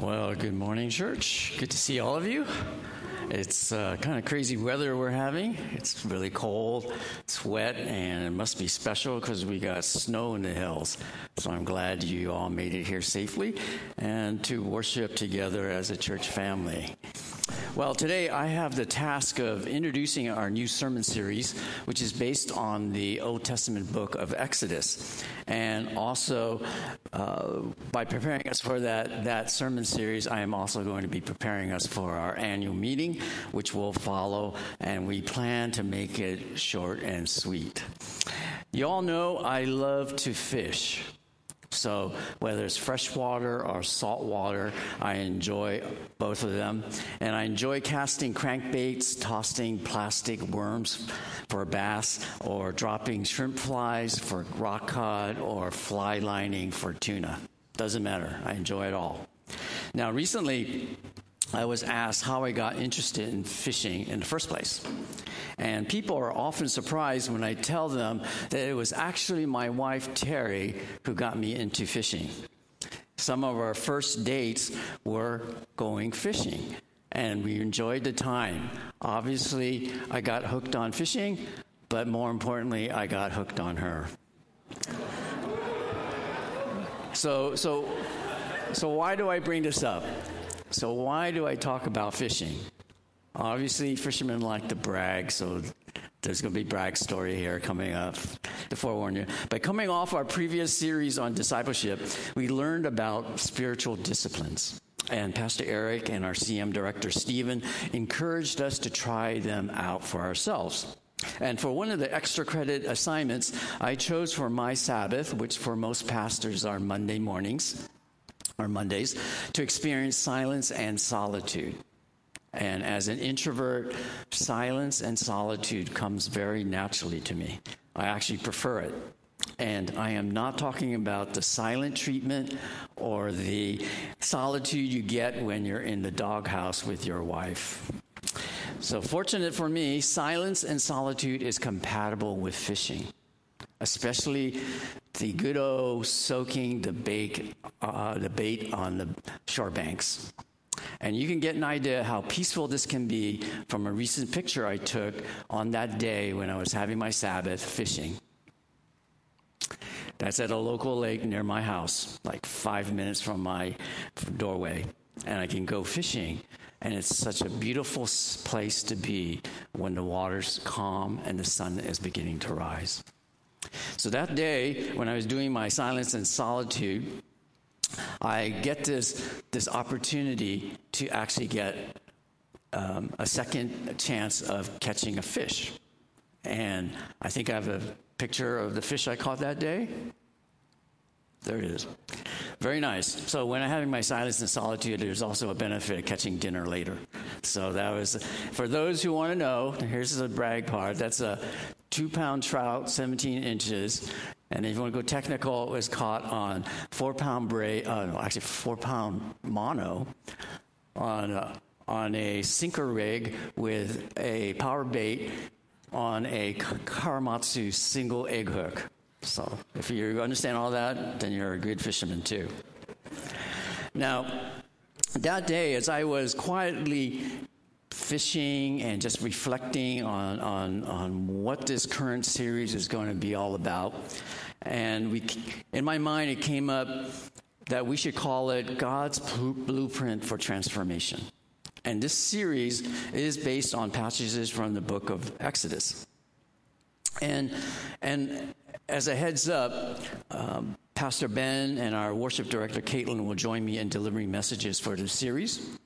Well, good morning, church. Good to see all of you. It's uh, kind of crazy weather we're having. It's really cold, it's wet, and it must be special because we got snow in the hills. So I'm glad you all made it here safely and to worship together as a church family. Well, today I have the task of introducing our new sermon series, which is based on the Old Testament book of Exodus. And also, uh, by preparing us for that, that sermon series, I am also going to be preparing us for our annual meeting, which will follow, and we plan to make it short and sweet. You all know I love to fish. So, whether it's fresh water or salt water, I enjoy both of them. And I enjoy casting crankbaits, tossing plastic worms for bass, or dropping shrimp flies for rock cod, or fly lining for tuna. Doesn't matter. I enjoy it all. Now, recently, I was asked how I got interested in fishing in the first place. And people are often surprised when I tell them that it was actually my wife, Terry, who got me into fishing. Some of our first dates were going fishing, and we enjoyed the time. Obviously, I got hooked on fishing, but more importantly, I got hooked on her. So, so, so why do I bring this up? So, why do I talk about fishing? Obviously, fishermen like to brag, so there's going to be brag story here coming up to forewarn you. But coming off our previous series on discipleship, we learned about spiritual disciplines. And Pastor Eric and our CM director, Stephen, encouraged us to try them out for ourselves. And for one of the extra credit assignments, I chose for my Sabbath, which for most pastors are Monday mornings or Mondays, to experience silence and solitude. And as an introvert, silence and solitude comes very naturally to me. I actually prefer it. And I am not talking about the silent treatment or the solitude you get when you're in the doghouse with your wife. So, fortunate for me, silence and solitude is compatible with fishing, especially the good old soaking the bait, uh, bait on the shore banks. And you can get an idea how peaceful this can be from a recent picture I took on that day when I was having my Sabbath fishing. That's at a local lake near my house, like five minutes from my doorway. And I can go fishing. And it's such a beautiful place to be when the water's calm and the sun is beginning to rise. So that day, when I was doing my silence and solitude, I get this, this opportunity to actually get um, a second chance of catching a fish. And I think I have a picture of the fish I caught that day. There it is. Very nice. So when I'm having my silence and solitude, there's also a benefit of catching dinner later. So that was, for those who want to know, here's the brag part. That's a two pound trout, 17 inches. And if you want to go technical, it was caught on four pound braid, uh, no, actually four pound mono on a, on a sinker rig with a power bait on a Gamakatsu single egg hook. So if you understand all that, then you're a good fisherman too. Now, that day, as I was quietly fishing and just reflecting on, on, on what this current series is going to be all about. And we, in my mind, it came up that we should call it God's Blueprint for Transformation. And this series is based on passages from the book of Exodus. And, and as a heads up, um, Pastor Ben and our worship director, Caitlin, will join me in delivering messages for the series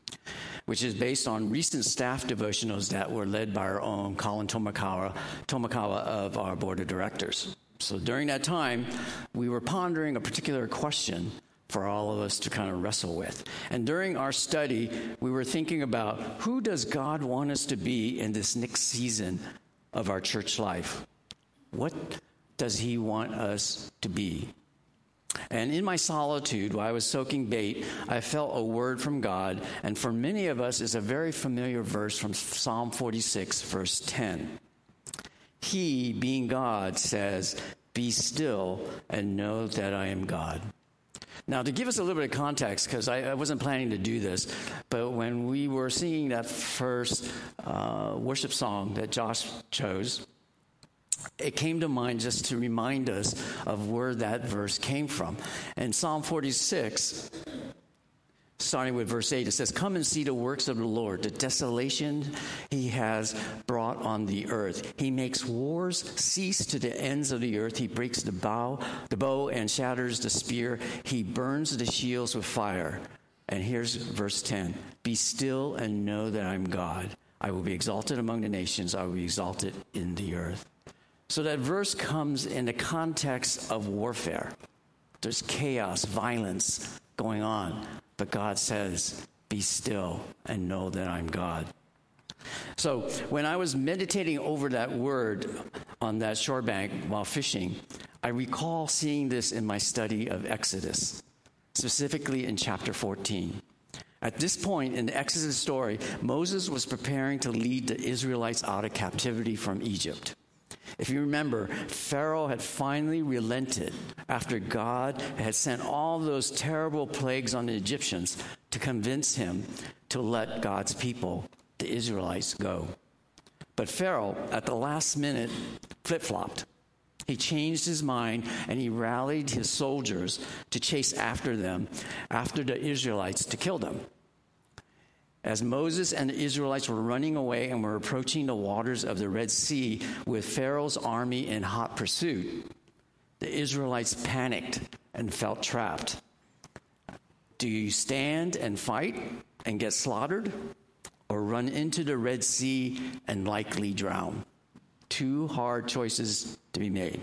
which is based on recent staff devotionals that were led by our own Colin Tomakawa, Tomakawa of our board of directors. So during that time, we were pondering a particular question for all of us to kind of wrestle with. And during our study, we were thinking about who does God want us to be in this next season of our church life? What does He want us to be? And in my solitude, while I was soaking bait, I felt a word from God. And for many of us, is a very familiar verse from Psalm 46, verse 10. He, being God, says, Be still and know that I am God. Now, to give us a little bit of context, because I, I, wasn't planning to do this, but when we were singing that first uh, worship song that Josh chose, it came to mind just to remind us of where that verse came from. And Psalm 46 starting with verse 8, it says, Come and see the works of the Lord, the desolation he has brought on the earth. He makes wars cease to the ends of the earth. He breaks the bow, the bow and shatters the spear. He burns the shields with fire. And here's verse 10 Be still and know that I'm God. I will be exalted among the nations, I will be exalted in the earth. So that verse comes in the context of warfare. There's chaos, violence going on. But God says, Be still and know that I'm God. So when I was meditating over that word on that shore bank while fishing, I recall seeing this in my study of Exodus, specifically in chapter 14. At this point in the Exodus story, Moses was preparing to lead the Israelites out of captivity from Egypt. If you remember, Pharaoh had finally relented after God had sent all those terrible plagues on the Egyptians to convince him to let God's people, the Israelites, go. But Pharaoh, at the last minute, flip flopped. He changed his mind and he rallied his soldiers to chase after them, after the Israelites, to kill them. As Moses and the Israelites were running away and were approaching the waters of the Red Sea with Pharaoh's army in hot pursuit, the Israelites panicked and felt trapped. Do you stand and fight and get slaughtered, or run into the Red Sea and likely drown? Two hard choices to be made.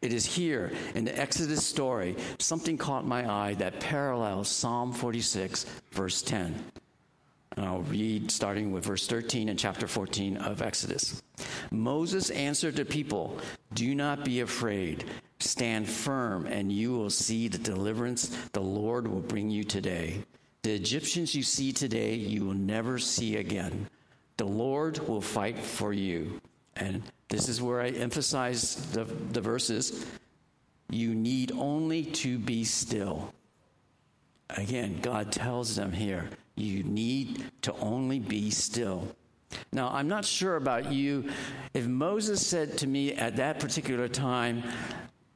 It is here in the Exodus story, something caught my eye that parallels Psalm 46, verse 10. And I'll read starting with verse 13 in chapter 14 of Exodus. Moses answered the people, Do not be afraid. Stand firm, and you will see the deliverance the Lord will bring you today. The Egyptians you see today, you will never see again. The Lord will fight for you. And this is where I emphasize the, the verses. You need only to be still. Again, God tells them here, you need to only be still. Now, I'm not sure about you. If Moses said to me at that particular time,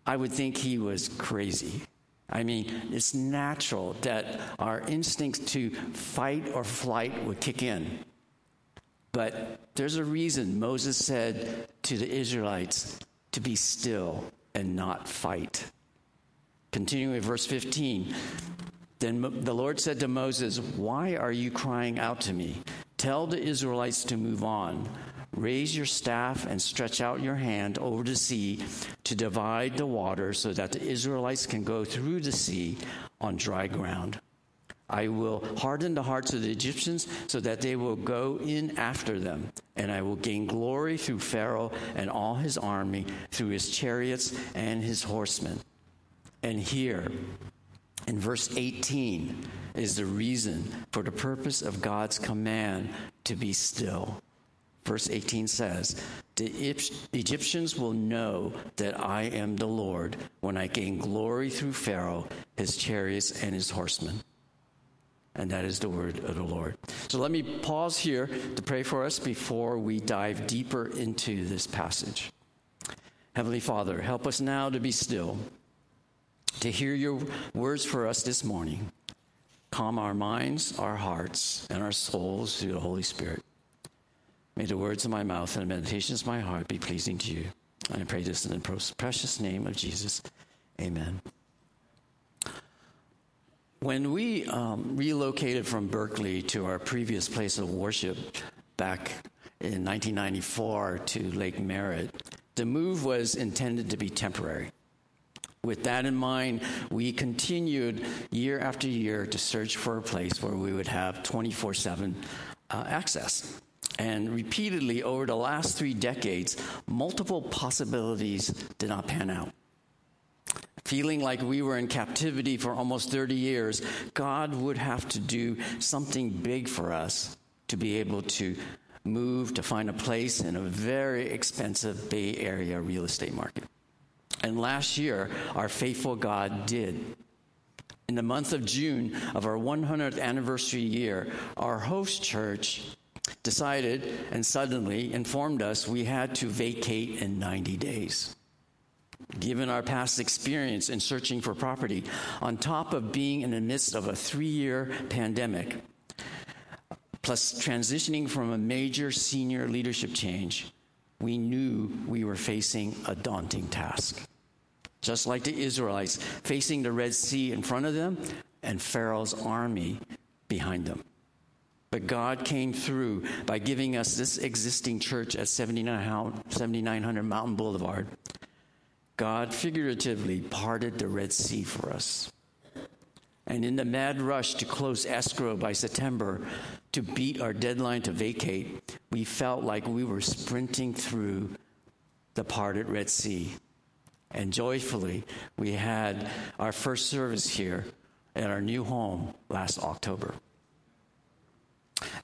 I would think he was crazy. I mean, it's natural that our instincts to fight or flight would kick in. But there's a reason Moses said to the Israelites to be still and not fight. Continuing with verse 15 then the Lord said to Moses, Why are you crying out to me? Tell the Israelites to move on. Raise your staff and stretch out your hand over the sea to divide the water so that the Israelites can go through the sea on dry ground. I will harden the hearts of the Egyptians so that they will go in after them, and I will gain glory through Pharaoh and all his army, through his chariots and his horsemen. And here, in verse 18 is the reason for the purpose of God's command to be still. Verse 18 says, The Egyptians will know that I am the Lord when I gain glory through Pharaoh, his chariots, and his horsemen. And that is the word of the Lord. So let me pause here to pray for us before we dive deeper into this passage. Heavenly Father, help us now to be still to hear your words for us this morning. Calm our minds, our hearts, and our souls through the Holy Spirit. May the words of my mouth and the meditations of my heart be pleasing to you. I pray this in the precious name of Jesus. Amen. When we um, relocated from Berkeley to our previous place of worship back in 1994 to Lake Merritt, the move was intended to be temporary. With that in mind, we continued year after year to search for a place where we would have 24 7 uh, access. And repeatedly over the last three decades, multiple possibilities did not pan out. Feeling like we were in captivity for almost 30 years, God would have to do something big for us to be able to move to find a place in a very expensive Bay Area real estate market. And last year, our faithful God did. In the month of June of our 100th anniversary year, our host church decided and suddenly informed us we had to vacate in 90 days. Given our past experience in searching for property, on top of being in the midst of a three year pandemic, plus transitioning from a major senior leadership change, we knew we were facing a daunting task. Just like the Israelites facing the Red Sea in front of them and Pharaoh's army behind them. But God came through by giving us this existing church at 7900 Mountain Boulevard. God figuratively parted the Red Sea for us. And in the mad rush to close escrow by September to beat our deadline to vacate, we felt like we were sprinting through the parted Red Sea. And joyfully, we had our first service here at our new home last October.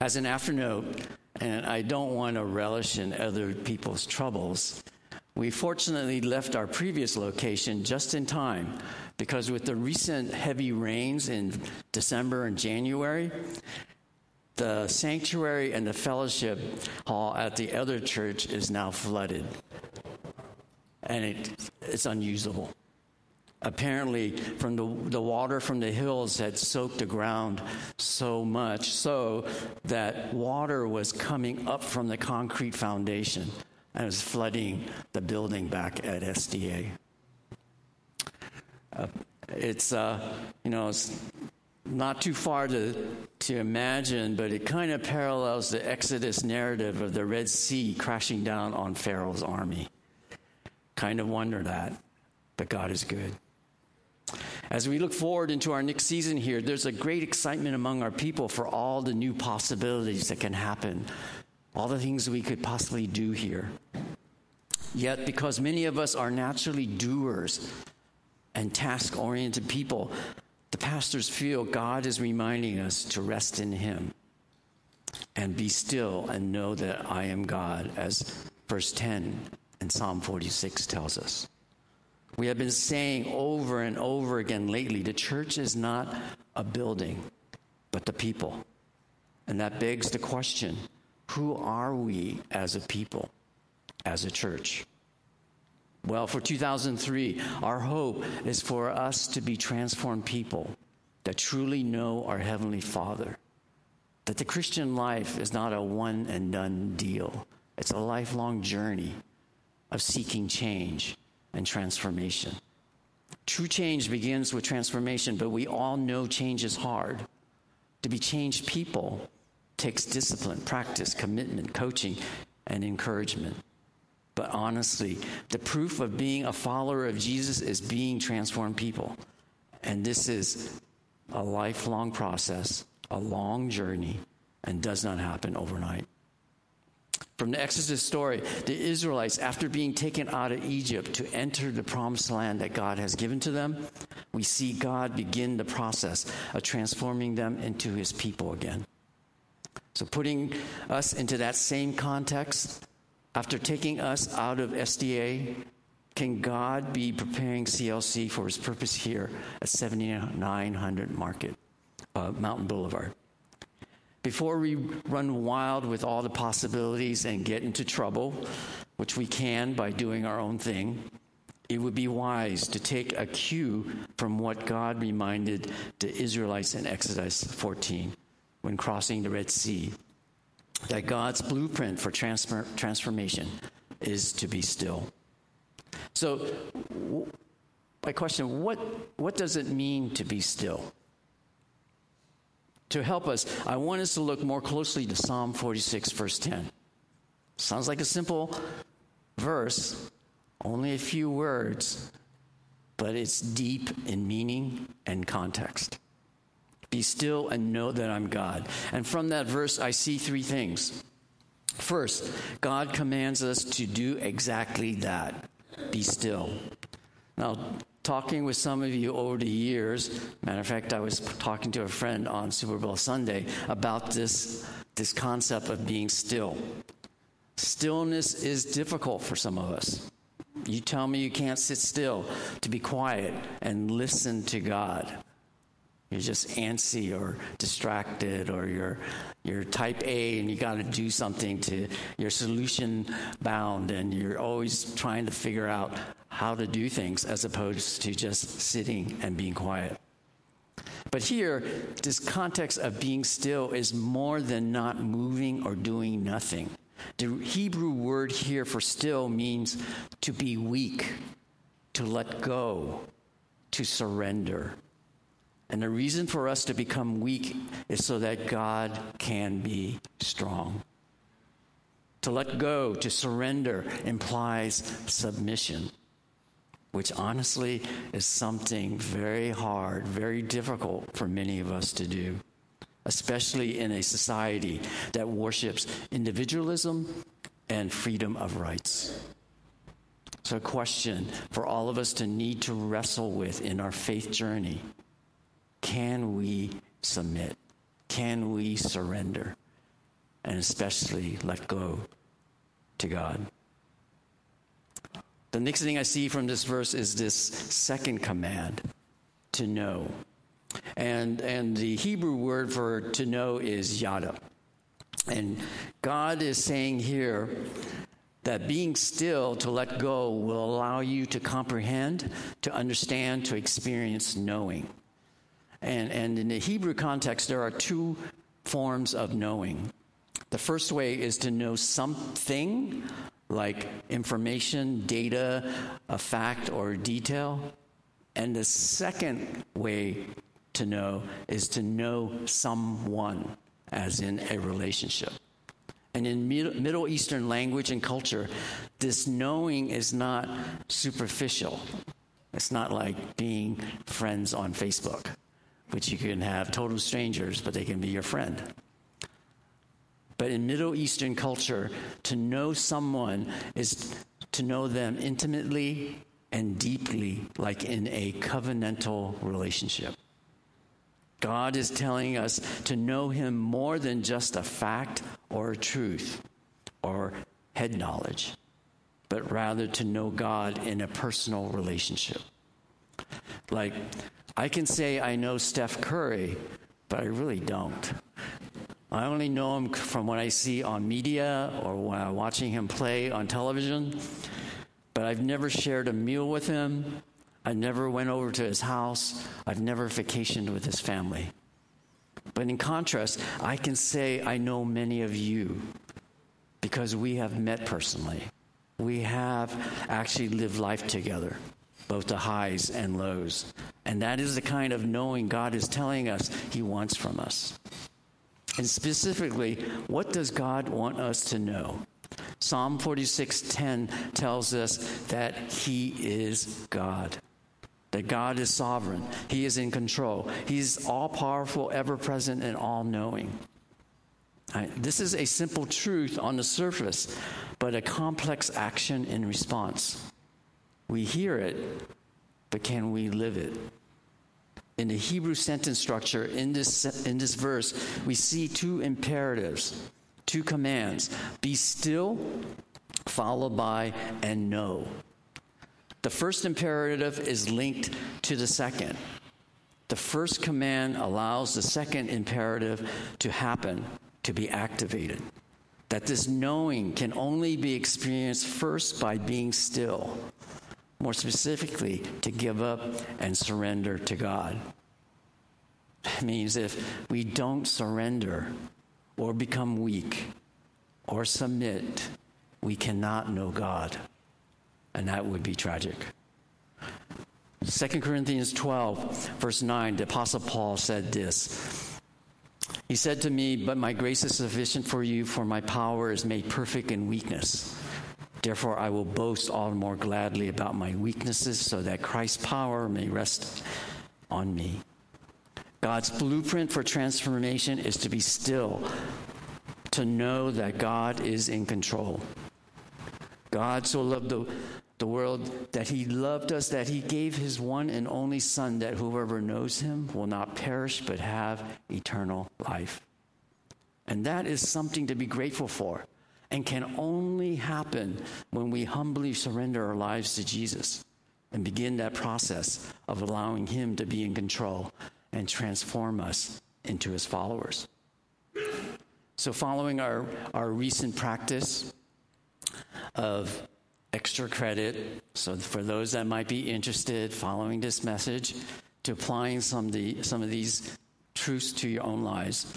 As an afternote, and I don't want to relish in other people's troubles, we fortunately left our previous location just in time because with the recent heavy rains in December and January, the sanctuary and the fellowship hall at the other church is now flooded and it, it's unusable apparently from the, the water from the hills had soaked the ground so much so that water was coming up from the concrete foundation and was flooding the building back at SDA. Uh, it's, uh, you know, it's not too far to, to imagine, but it kind of parallels the Exodus narrative of the Red Sea crashing down on Pharaoh's army. Kind of wonder that, but God is good. As we look forward into our next season here, there's a great excitement among our people for all the new possibilities that can happen, all the things we could possibly do here. Yet, because many of us are naturally doers and task oriented people, the pastors feel God is reminding us to rest in Him and be still and know that I am God, as verse 10 in Psalm 46 tells us. We have been saying over and over again lately the church is not a building, but the people. And that begs the question who are we as a people, as a church? Well, for 2003, our hope is for us to be transformed people that truly know our Heavenly Father. That the Christian life is not a one and done deal, it's a lifelong journey of seeking change and transformation. True change begins with transformation, but we all know change is hard. To be changed people takes discipline, practice, commitment, coaching, and encouragement. But honestly, the proof of being a follower of Jesus is being transformed people. And this is a lifelong process, a long journey, and does not happen overnight. From the Exodus story, the Israelites, after being taken out of Egypt to enter the promised land that God has given to them, we see God begin the process of transforming them into his people again. So, putting us into that same context, after taking us out of SDA, can God be preparing CLC for his purpose here at 7900 Market, uh, Mountain Boulevard? Before we run wild with all the possibilities and get into trouble, which we can by doing our own thing, it would be wise to take a cue from what God reminded the Israelites in Exodus 14 when crossing the Red Sea that God's blueprint for transfer- transformation is to be still. So, my question what, what does it mean to be still? To help us, I want us to look more closely to Psalm 46, verse 10. Sounds like a simple verse, only a few words, but it's deep in meaning and context. Be still and know that I'm God. And from that verse, I see three things. First, God commands us to do exactly that be still. Now, talking with some of you over the years. Matter of fact, I was talking to a friend on Super Bowl Sunday about this, this concept of being still. Stillness is difficult for some of us. You tell me you can't sit still to be quiet and listen to God. You're just antsy or distracted, or you're, you're type A and you got to do something to, you're solution bound and you're always trying to figure out how to do things as opposed to just sitting and being quiet. But here, this context of being still is more than not moving or doing nothing. The Hebrew word here for still means to be weak, to let go, to surrender. And the reason for us to become weak is so that God can be strong. To let go, to surrender, implies submission, which honestly is something very hard, very difficult for many of us to do, especially in a society that worships individualism and freedom of rights. So, a question for all of us to need to wrestle with in our faith journey can we submit? Can we surrender? And especially let go to God. The next thing I see from this verse is this second command to know. And, and the Hebrew word for to know is yada. And God is saying here that being still to let go will allow you to comprehend, to understand, to experience knowing. And, and in the Hebrew context, there are two forms of knowing. The first way is to know something, like information, data, a fact, or detail. And the second way to know is to know someone, as in a relationship. And in Middle Eastern language and culture, this knowing is not superficial. It's not like being friends on Facebook which you can have total strangers, but they can be your friend. But in Middle Eastern culture, to know someone is to know them intimately and deeply, like in a covenantal relationship. God is telling us to know Him more than just a fact or a truth or head knowledge, but rather to know God in a personal relationship. Like, I can say I know Steph Curry, but I really don't. I only know him from what I see on media or when I'm watching him play on television. But I've never shared a meal with him. I never went over to his house. I've never vacationed with his family. But in contrast, I can say I know many of you because we have met personally. We have actually lived life together both the highs and lows. And that is the kind of knowing God is telling us He wants from us. And specifically, what does God want us to know? Psalm 46:10 tells us that he is God. That God is sovereign. He is in control. He's all powerful, ever present, and all knowing. Right, this is a simple truth on the surface, but a complex action in response. We hear it, but can we live it? In the Hebrew sentence structure in this, in this verse, we see two imperatives, two commands be still, followed by and know. The first imperative is linked to the second. The first command allows the second imperative to happen, to be activated. That this knowing can only be experienced first by being still more specifically, to give up and surrender to God. It means if we don't surrender or become weak or submit, we cannot know God. And that would be tragic. 2 Corinthians 12, verse 9, the Apostle Paul said this. He said to me, But my grace is sufficient for you, for my power is made perfect in weakness. Therefore, I will boast all the more gladly about my weaknesses so that Christ's power may rest on me. God's blueprint for transformation is to be still, to know that God is in control. God so loved the, the world that he loved us that he gave his one and only Son, that whoever knows him will not perish but have eternal life. And that is something to be grateful for and can only happen when we humbly surrender our lives to Jesus and begin that process of allowing Him to be in control and transform us into his followers. So, following our, our recent practice of extra credit, so for those that might be interested, following this message, to applying some of, the, some of these truths to your own lives,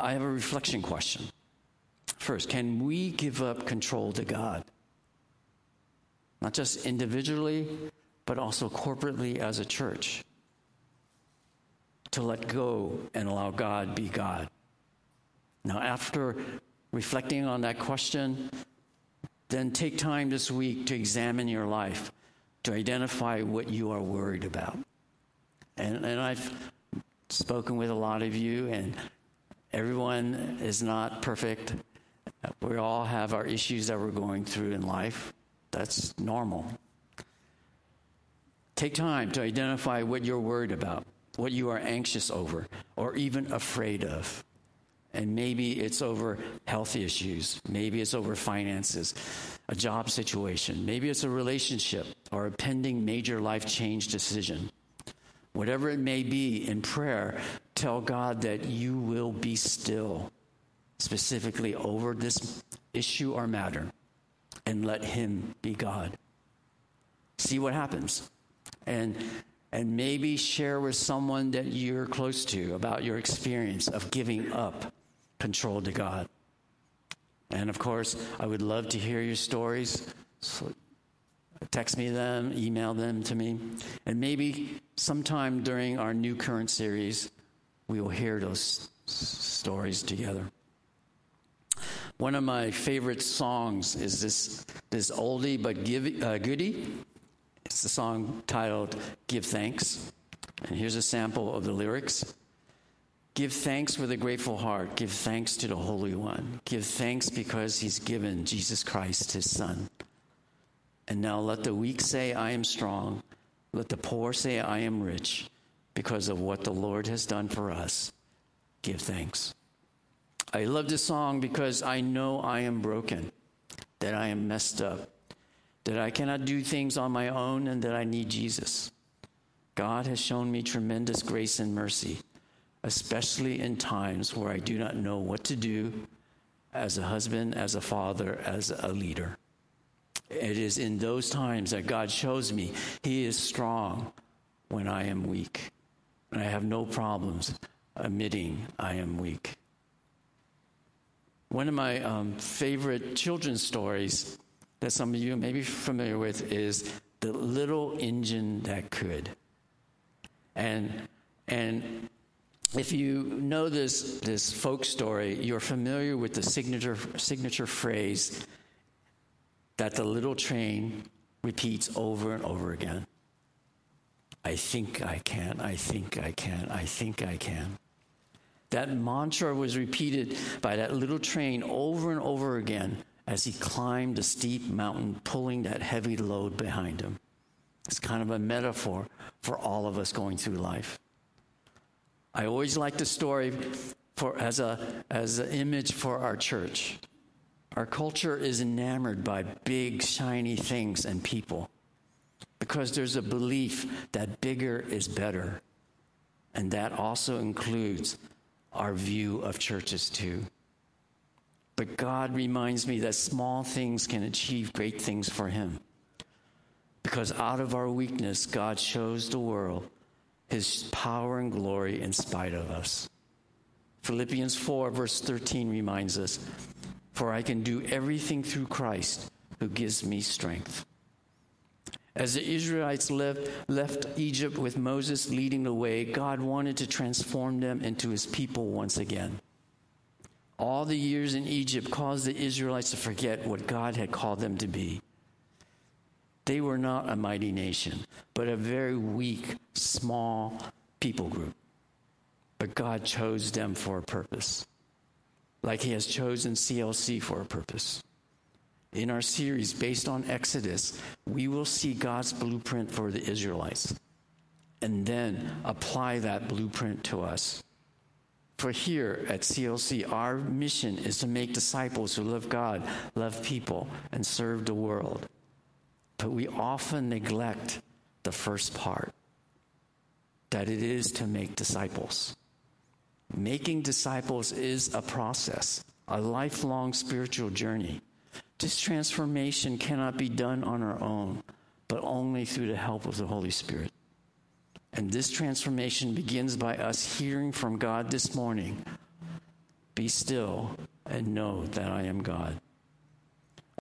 I have a reflection question. First, can we give up control to God? Not just individually, but also corporately as a church. To let go and allow God be God. Now, after reflecting on that question, then take time this week to examine your life, to identify what you are worried about. And, and I've spoken with a lot of you, and everyone is not perfect. We all have our issues that we're going through in life. That's normal. Take time to identify what you're worried about, what you are anxious over, or even afraid of. And maybe it's over health issues. Maybe it's over finances, a job situation. Maybe it's a relationship or a pending major life change decision. Whatever it may be in prayer, tell God that you will be still, specifically over this issue or matter, and let Him be God. See what happens. And and maybe share with someone that you're close to about your experience of giving up control to God. And of course, I would love to hear your stories. So text me them, email them to me. And maybe sometime during our new current series, we will hear those stories together. One of my favorite songs is this, this oldie but give, uh, goodie. It's the song titled Give Thanks. And here's a sample of the lyrics. Give thanks with a grateful heart. Give thanks to the Holy One. Give thanks because He's given Jesus Christ, His Son. And now let the weak say, I am strong. Let the poor say, I am rich because of what the Lord has done for us. Give thanks. I love this song because I know I am broken, that I am messed up, that I cannot do things on my own, and that I need Jesus. God has shown me tremendous grace and mercy, especially in times where I do not know what to do as a husband, as a father, as a leader. It is in those times that God shows me He is strong when I am weak. And I have no problems admitting I am weak. One of my um, favorite children's stories that some of you may be familiar with is The Little Engine That Could. And, and if you know this, this folk story, you're familiar with the signature, signature phrase that the little train repeats over and over again. I think I can, I think I can, I think I can. That mantra was repeated by that little train over and over again as he climbed a steep mountain, pulling that heavy load behind him. It's kind of a metaphor for all of us going through life. I always like the story for, as, a, as an image for our church. Our culture is enamored by big, shiny things and people because there's a belief that bigger is better. And that also includes our view of churches, too. But God reminds me that small things can achieve great things for Him. Because out of our weakness, God shows the world His power and glory in spite of us. Philippians 4, verse 13 reminds us for I can do everything through Christ who gives me strength. As the Israelites left, left Egypt with Moses leading the way, God wanted to transform them into his people once again. All the years in Egypt caused the Israelites to forget what God had called them to be. They were not a mighty nation, but a very weak, small people group. But God chose them for a purpose like He has chosen CLC for a purpose. In our series based on Exodus, we will see God's blueprint for the Israelites and then apply that blueprint to us. For here at CLC, our mission is to make disciples who love God, love people, and serve the world. But we often neglect the first part that it is to make disciples. Making disciples is a process, a lifelong spiritual journey. This transformation cannot be done on our own, but only through the help of the Holy Spirit. And this transformation begins by us hearing from God this morning Be still and know that I am God.